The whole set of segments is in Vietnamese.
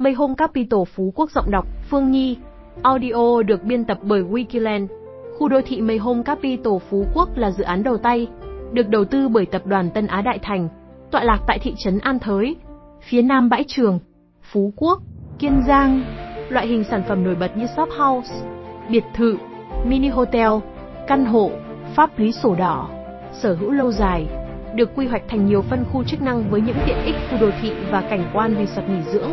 Mây Home Capital Phú Quốc giọng đọc Phương Nhi. Audio được biên tập bởi Wikiland. Khu đô thị Mây Home Capital Phú Quốc là dự án đầu tay, được đầu tư bởi tập đoàn Tân Á Đại Thành, tọa lạc tại thị trấn An Thới, phía nam bãi trường, Phú Quốc, Kiên Giang. Loại hình sản phẩm nổi bật như shop house, biệt thự, mini hotel, căn hộ, pháp lý sổ đỏ, sở hữu lâu dài, được quy hoạch thành nhiều phân khu chức năng với những tiện ích khu đô thị và cảnh quan resort nghỉ dưỡng.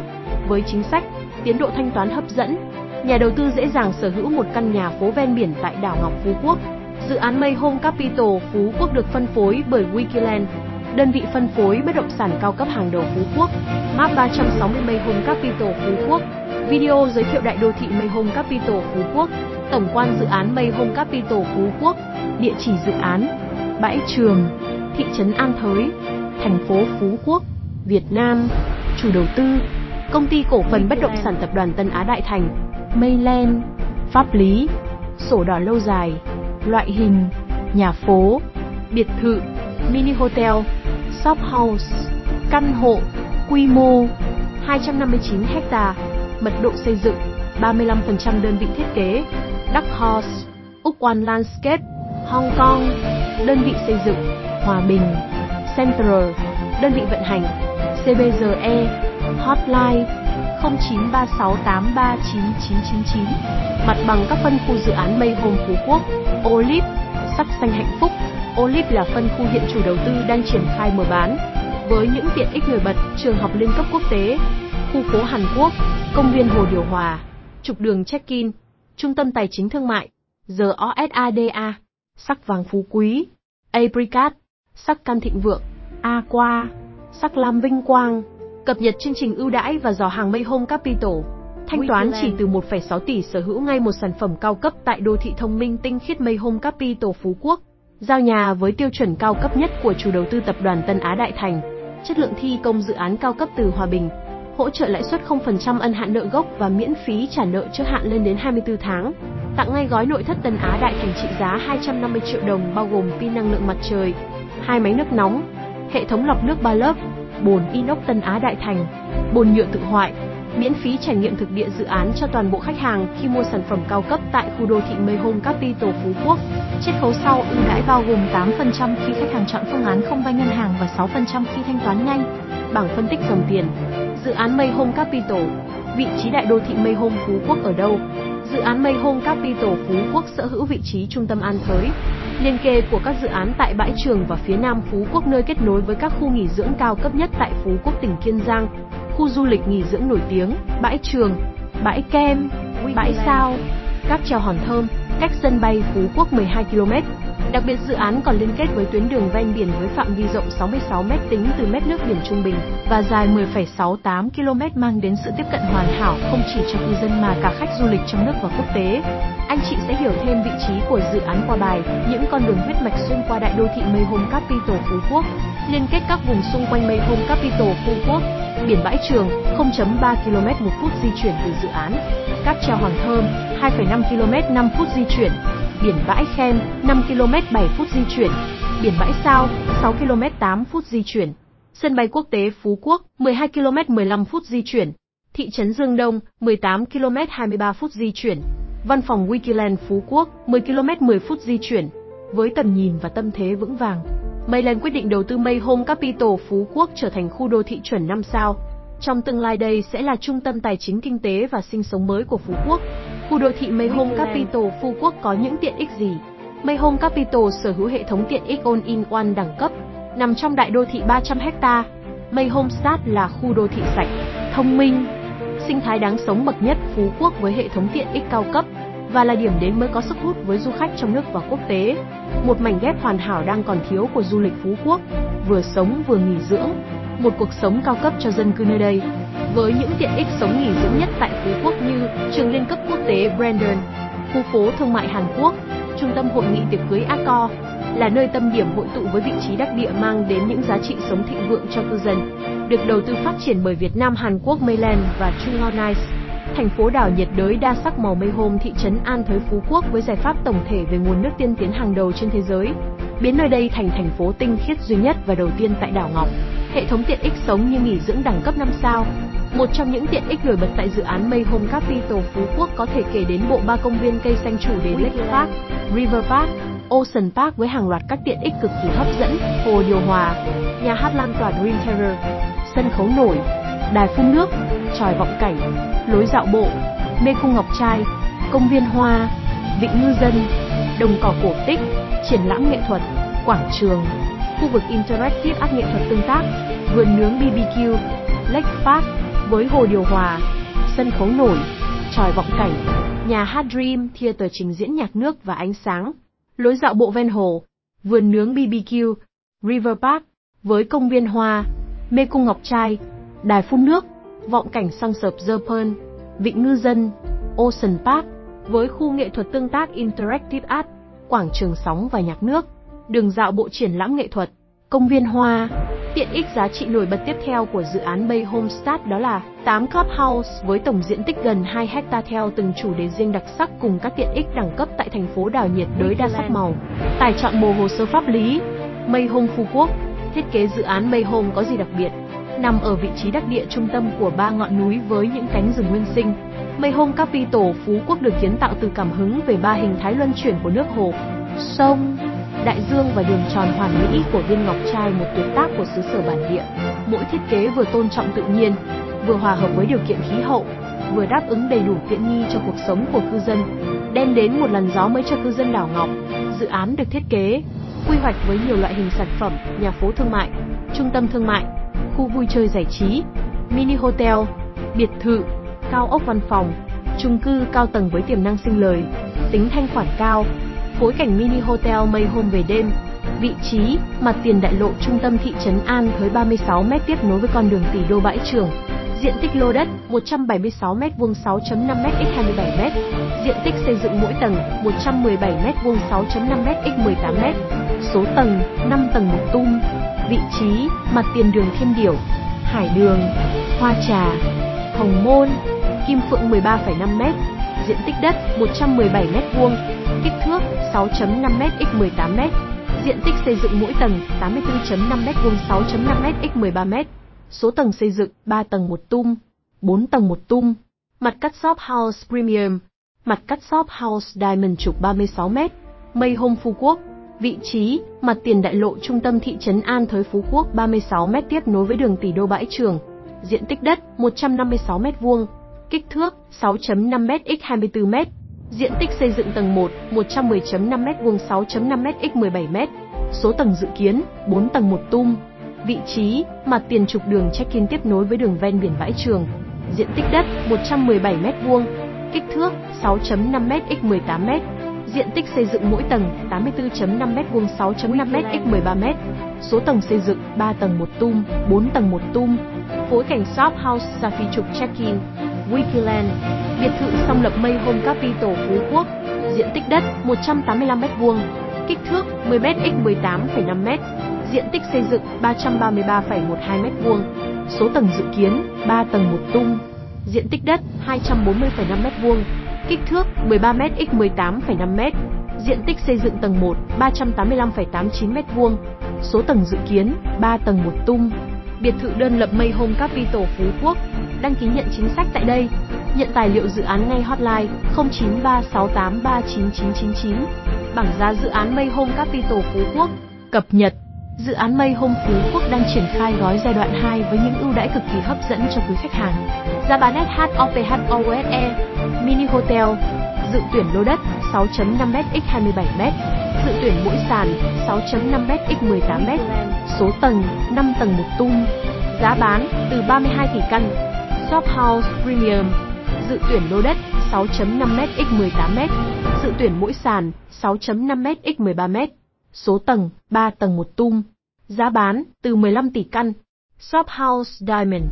Với chính sách, tiến độ thanh toán hấp dẫn, nhà đầu tư dễ dàng sở hữu một căn nhà phố ven biển tại đảo Ngọc Phú Quốc. Dự án Mây Home Capital Phú Quốc được phân phối bởi Wikiland, đơn vị phân phối bất động sản cao cấp hàng đầu Phú Quốc. Map 360 Mây Home Capital Phú Quốc. Video giới thiệu đại đô thị Mây Home Capital Phú Quốc. Tổng quan dự án Mây Home Capital Phú Quốc. Địa chỉ dự án: Bãi Trường, thị trấn An Thới, thành phố Phú Quốc, Việt Nam. Chủ đầu tư: Công ty cổ phần bất động sản tập đoàn Tân Á Đại Thành, Mayland. Pháp lý: Sổ đỏ lâu dài. Loại hình: Nhà phố, biệt thự, mini hotel, shop house, căn hộ, quy mô 259 ha, mật độ xây dựng 35% đơn vị thiết kế, Duck Horse, Úc One Landscape, Hong Kong, đơn vị xây dựng, Hòa Bình, Central, đơn vị vận hành, CBRE, Hotline 0936839999, mặt bằng các phân khu dự án Mây Home Phú Quốc, Olive, sắc xanh hạnh phúc, Olive là phân khu hiện chủ đầu tư đang triển khai mở bán, với những tiện ích nổi bật, trường học liên cấp quốc tế, khu phố Hàn Quốc, công viên hồ điều hòa, trục đường check-in, trung tâm tài chính thương mại, GOSADA, sắc vàng phú quý, Apricot, sắc can thịnh vượng, Aqua, sắc lam vinh quang, cập nhật chương trình ưu đãi và dò hàng Mây Home Capital. Thanh toán chỉ từ 1,6 tỷ sở hữu ngay một sản phẩm cao cấp tại đô thị thông minh tinh khiết Mây Home Capital Phú Quốc. Giao nhà với tiêu chuẩn cao cấp nhất của chủ đầu tư tập đoàn Tân Á Đại Thành. Chất lượng thi công dự án cao cấp từ Hòa Bình. Hỗ trợ lãi suất 0% ân hạn nợ gốc và miễn phí trả nợ trước hạn lên đến 24 tháng. Tặng ngay gói nội thất Tân Á Đại Thành trị giá 250 triệu đồng bao gồm pin năng lượng mặt trời, hai máy nước nóng, hệ thống lọc nước ba lớp, bồn inox Tân Á Đại Thành, bồn nhựa tự hoại, miễn phí trải nghiệm thực địa dự án cho toàn bộ khách hàng khi mua sản phẩm cao cấp tại khu đô thị Mây Home Capital Phú Quốc. Chiết khấu sau ưu đãi bao gồm 8% khi khách hàng chọn phương án không vay ngân hàng và 6% khi thanh toán nhanh. Bảng phân tích dòng tiền. Dự án Mây Home Capital. Vị trí đại đô thị Mây Home Phú Quốc ở đâu? Dự án Mây Home Capital Phú Quốc sở hữu vị trí trung tâm An Thới, liên kề của các dự án tại bãi trường và phía nam Phú Quốc nơi kết nối với các khu nghỉ dưỡng cao cấp nhất tại Phú Quốc tỉnh Kiên Giang, khu du lịch nghỉ dưỡng nổi tiếng, bãi trường, bãi kem, bãi sao, cáp treo hòn thơm, cách sân bay Phú Quốc 12 km. Đặc biệt dự án còn liên kết với tuyến đường ven biển với phạm vi rộng 66 m tính từ mét nước biển trung bình và dài 10,68 km mang đến sự tiếp cận hoàn hảo không chỉ cho cư dân mà cả khách du lịch trong nước và quốc tế. Anh chị sẽ hiểu thêm vị trí của dự án qua bài những con đường huyết mạch xuyên qua đại đô thị Mây Home Capital Phú Quốc, liên kết các vùng xung quanh Mây Home Capital Phú Quốc, biển bãi trường 0.3 km một phút di chuyển từ dự án, cáp treo Hoàng Thơm 2,5 km 5 phút di chuyển, biển bãi khen 5 km 7 phút di chuyển, biển bãi sao 6 km 8 phút di chuyển, sân bay quốc tế Phú Quốc 12 km 15 phút di chuyển, thị trấn Dương Đông 18 km 23 phút di chuyển, văn phòng Wikiland Phú Quốc 10 km 10 phút di chuyển, với tầm nhìn và tâm thế vững vàng. Mayland quyết định đầu tư May Home Capital Phú Quốc trở thành khu đô thị chuẩn 5 sao. Trong tương lai đây sẽ là trung tâm tài chính kinh tế và sinh sống mới của Phú Quốc. Khu đô thị Mayhome Capital Phú Quốc có những tiện ích gì? Mayhome Capital sở hữu hệ thống tiện ích all-in-one đẳng cấp, nằm trong đại đô thị 300 ha. Mayhome Homestad là khu đô thị sạch, thông minh, sinh thái đáng sống bậc nhất Phú Quốc với hệ thống tiện ích cao cấp và là điểm đến mới có sức hút với du khách trong nước và quốc tế. Một mảnh ghép hoàn hảo đang còn thiếu của du lịch Phú Quốc, vừa sống vừa nghỉ dưỡng, một cuộc sống cao cấp cho dân cư nơi đây. Với những tiện ích sống nghỉ dưỡng nhất tại Phú Quốc như trường liên cấp quốc tế Brandon, khu phố thương mại Hàn Quốc, trung tâm hội nghị tiệc cưới Accor, là nơi tâm điểm hội tụ với vị trí đắc địa mang đến những giá trị sống thịnh vượng cho cư dân. Được đầu tư phát triển bởi Việt Nam Hàn Quốc Mayland và Trung Nice thành phố đảo nhiệt đới đa sắc màu mây hôm thị trấn An Thới Phú Quốc với giải pháp tổng thể về nguồn nước tiên tiến hàng đầu trên thế giới, biến nơi đây thành thành phố tinh khiết duy nhất và đầu tiên tại đảo Ngọc. Hệ thống tiện ích sống như nghỉ dưỡng đẳng cấp 5 sao, một trong những tiện ích nổi bật tại dự án Mayhome Capital Phú Quốc có thể kể đến bộ ba công viên cây xanh chủ đề Lake Park, River Park, Ocean Park với hàng loạt các tiện ích cực kỳ hấp dẫn, hồ điều hòa, nhà hát lan tỏa Dream Terror, sân khấu nổi, đài phun nước, tròi vọng cảnh, lối dạo bộ, mê cung ngọc trai, công viên hoa, vịnh ngư dân, đồng cỏ cổ tích, triển lãm nghệ thuật, quảng trường, khu vực interactive art nghệ thuật tương tác, vườn nướng BBQ, Lake Park với hồ điều hòa, sân khấu nổi, tròi vọng cảnh, nhà hát Dream Theater trình diễn nhạc nước và ánh sáng, lối dạo bộ ven hồ, vườn nướng BBQ, River Park với công viên hoa, mê cung ngọc trai, đài phun nước, vọng cảnh sang sợp The Pearl, vịnh ngư dân, Ocean Park với khu nghệ thuật tương tác Interactive Art, quảng trường sóng và nhạc nước, đường dạo bộ triển lãm nghệ thuật, công viên hoa. Tiện ích giá trị nổi bật tiếp theo của dự án Bay Homestad đó là 8 clubhouse với tổng diện tích gần 2 hecta theo từng chủ đề riêng đặc sắc cùng các tiện ích đẳng cấp tại thành phố đảo nhiệt đới đa sắc màu. Tài chọn bộ hồ sơ pháp lý. Mây Home Phú Quốc Thiết kế dự án Mây Home có gì đặc biệt? Nằm ở vị trí đắc địa trung tâm của ba ngọn núi với những cánh rừng nguyên sinh, Mây Home Capital Phú Quốc được kiến tạo từ cảm hứng về ba hình thái luân chuyển của nước hồ, sông, đại dương và đường tròn hoàn mỹ của viên ngọc trai một tuyệt tác của xứ sở bản địa. Mỗi thiết kế vừa tôn trọng tự nhiên, vừa hòa hợp với điều kiện khí hậu, vừa đáp ứng đầy đủ tiện nghi cho cuộc sống của cư dân, đem đến một lần gió mới cho cư dân đảo Ngọc. Dự án được thiết kế, quy hoạch với nhiều loại hình sản phẩm, nhà phố thương mại, trung tâm thương mại, khu vui chơi giải trí, mini hotel, biệt thự, cao ốc văn phòng, chung cư cao tầng với tiềm năng sinh lời, tính thanh khoản cao, phối cảnh mini hotel mây hôm về đêm. Vị trí, mặt tiền đại lộ trung tâm thị trấn An Thới 36m tiếp nối với con đường tỷ đô bãi trường. Diện tích lô đất 176m vuông 6.5m x 27m. Diện tích xây dựng mỗi tầng 117m vuông 6.5m x 18m. Số tầng 5 tầng một tung. Vị trí, mặt tiền đường Thiên Điểu, Hải Đường, Hoa Trà, Hồng Môn, Kim Phượng 13,5m. Diện tích đất 117m2 kích thước 6.5m x 18m, diện tích xây dựng mỗi tầng 84.5m vuông 6.5m x 13m, số tầng xây dựng 3 tầng một tum 4 tầng một tum mặt cắt shop house premium, mặt cắt shop house diamond trục 36m, mây home Phú Quốc, vị trí, mặt tiền đại lộ trung tâm thị trấn An Thới Phú Quốc 36m tiếp nối với đường tỷ đô bãi trường, diện tích đất 156m vuông, kích thước 6.5m x 24m, Diện tích xây dựng tầng 1, 110.5m vuông 6.5m x 17m. Số tầng dự kiến, 4 tầng một tum, Vị trí, mặt tiền trục đường check-in tiếp nối với đường ven biển bãi trường. Diện tích đất, 117m vuông. Kích thước, 6.5m x 18m. Diện tích xây dựng mỗi tầng, 84.5m vuông 6.5m x 13m. Số tầng xây dựng, 3 tầng một tum, 4 tầng một tum, Phối cảnh shop house Safi trục check-in. Wikiland, biệt thự song lập mây Home Capital Phú Quốc, diện tích đất 185m2, kích thước 10m x 18,5m, diện tích xây dựng 333,12m2, số tầng dự kiến 3 tầng một tung, diện tích đất 240,5m2, kích thước 13m x 18,5m, diện tích xây dựng tầng 1 385,89m2, số tầng dự kiến 3 tầng một tung, biệt thự đơn lập mây Home Capital Phú Quốc, đăng ký nhận chính sách tại đây. Nhận tài liệu dự án ngay hotline 0936839999. Bảng giá dự án Mây Home Capital Phú Quốc. Cập nhật. Dự án Mây Home Phú Quốc đang triển khai gói giai đoạn 2 với những ưu đãi cực kỳ hấp dẫn cho quý khách hàng. Giá bán SHOPHOSE, mini hotel, dự tuyển lô đất 6.5m x 27m, dự tuyển mỗi sàn 6.5m x 18m, số tầng 5 tầng một tung, giá bán từ 32 tỷ căn, Shop House Premium, dự tuyển lô đất 6.5m x 18m, dự tuyển mỗi sàn 6.5m x 13m, số tầng 3 tầng một tum, giá bán từ 15 tỷ căn, Shop House Diamond,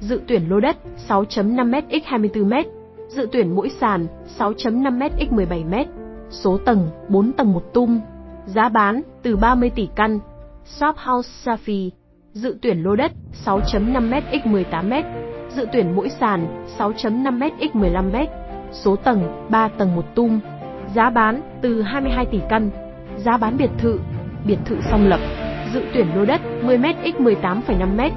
dự tuyển lô đất 6.5m x 24m, dự tuyển mỗi sàn 6.5m x 17m, số tầng 4 tầng một tum, giá bán từ 30 tỷ căn, Shop House Safi, dự tuyển lô đất 6.5m x 18m, dự tuyển mỗi sàn 6.5m x 15m, số tầng 3 tầng một tung, giá bán từ 22 tỷ căn, giá bán biệt thự, biệt thự song lập, dự tuyển lô đất 10m x 18,5m,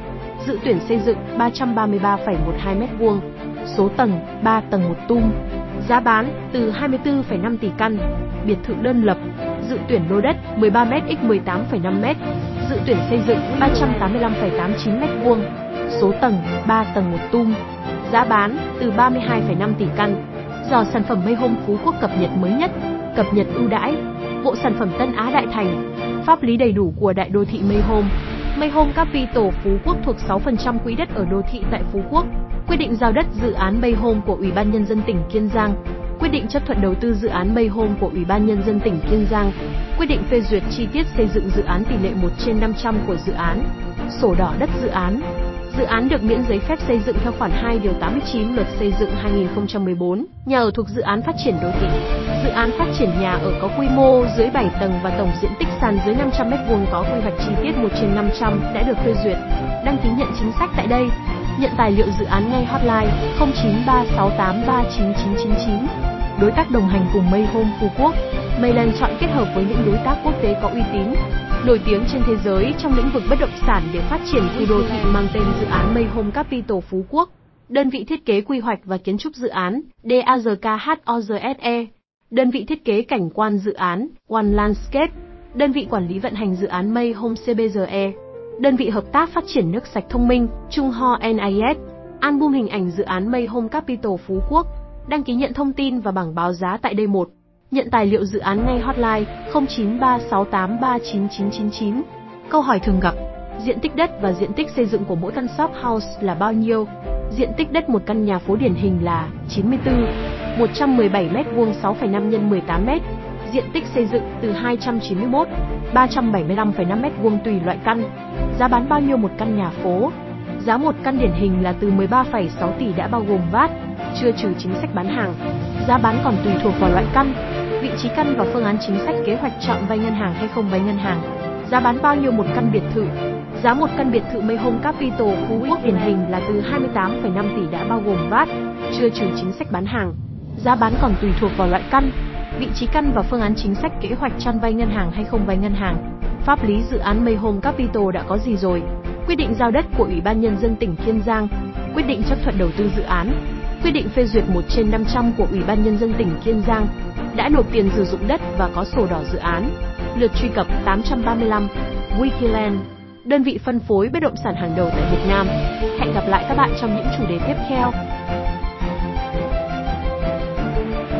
Dự tuyển xây dựng 333,12 m2, số tầng 3 tầng 1 tum. Giá bán từ 24,5 tỷ căn, biệt thự đơn lập. Dự tuyển lô đất 13m x 18,5m. Dự tuyển xây dựng 385,89 m2, số tầng 3 tầng một tum. Giá bán từ 32,5 tỷ căn. do sản phẩm mây hôm Phú Quốc cập nhật mới nhất, cập nhật ưu đãi. Bộ sản phẩm Tân Á Đại Thành, pháp lý đầy đủ của đại đô thị Mây Hôm. Mây Hôm Capital Phú Quốc thuộc 6% quỹ đất ở đô thị tại Phú Quốc. Quyết định giao đất dự án Mây Hôm của Ủy ban Nhân dân tỉnh Kiên Giang. Quyết định chấp thuận đầu tư dự án Mây Home của Ủy ban Nhân dân tỉnh Kiên Giang. Quyết định phê duyệt chi tiết xây dựng dự án tỷ lệ 1 trên 500 của dự án. Sổ đỏ đất dự án. Dự án được miễn giấy phép xây dựng theo khoản 2 điều 89 Luật xây dựng 2014. Nhà ở thuộc dự án phát triển đô thị. Dự án phát triển nhà ở có quy mô dưới 7 tầng và tổng diện tích sàn dưới 500 m2 có quy hoạch chi tiết 1 trên 500 đã được phê duyệt. Đăng ký nhận chính sách tại đây. Nhận tài liệu dự án ngay hotline 0936839999. Đối tác đồng hành cùng Mây Home Phú Quốc. Mayland chọn kết hợp với những đối tác quốc tế có uy tín, nổi tiếng trên thế giới trong lĩnh vực bất động sản để phát triển khu đô thị mang tên dự án Mây Home Capital Phú Quốc. Đơn vị thiết kế quy hoạch và kiến trúc dự án DAZKHOZSE. Đơn vị thiết kế cảnh quan dự án One Landscape. Đơn vị quản lý vận hành dự án Mây Home CBRE. Đơn vị hợp tác phát triển nước sạch thông minh Trung Ho NIS. Album hình ảnh dự án Mây Home Capital Phú Quốc. Đăng ký nhận thông tin và bảng báo giá tại D1. Nhận tài liệu dự án ngay hotline 0936839999. Câu hỏi thường gặp, diện tích đất và diện tích xây dựng của mỗi căn shop house là bao nhiêu? Diện tích đất một căn nhà phố điển hình là 94, 117 m2 6,5 x 18 m. Diện tích xây dựng từ 291, 375,5 m2 tùy loại căn. Giá bán bao nhiêu một căn nhà phố? Giá một căn điển hình là từ 13,6 tỷ đã bao gồm VAT, chưa trừ chính sách bán hàng. Giá bán còn tùy thuộc vào loại căn, vị trí căn và phương án chính sách kế hoạch chọn vay ngân hàng hay không vay ngân hàng. Giá bán bao nhiêu một căn biệt thự? Giá một căn biệt thự Mây Home Capital Phú Quốc điển hình là từ 28,5 tỷ đã bao gồm VAT, chưa trừ chính sách bán hàng. Giá bán còn tùy thuộc vào loại căn, vị trí căn và phương án chính sách kế hoạch chọn vay ngân hàng hay không vay ngân hàng. Pháp lý dự án Mây Home Capital đã có gì rồi? Quyết định giao đất của Ủy ban Nhân dân tỉnh Kiên Giang, quyết định chấp thuận đầu tư dự án, quyết định phê duyệt 1 trên 500 của Ủy ban Nhân dân tỉnh Kiên Giang, đã nộp tiền sử dụng đất và có sổ đỏ dự án. Lượt truy cập 835, Wikiland, đơn vị phân phối bất động sản hàng đầu tại Việt Nam. Hẹn gặp lại các bạn trong những chủ đề tiếp theo.